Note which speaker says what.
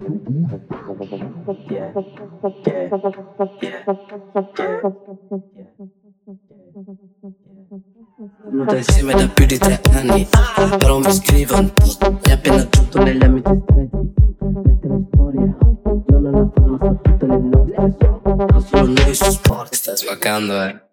Speaker 1: Yeah, yeah, insieme da più di tre anni Però mi scrivono E appena tutto negli amici stretti Mettere storia Non la fanno tutte le nostre Solo noi su sport Sta svaccando eh.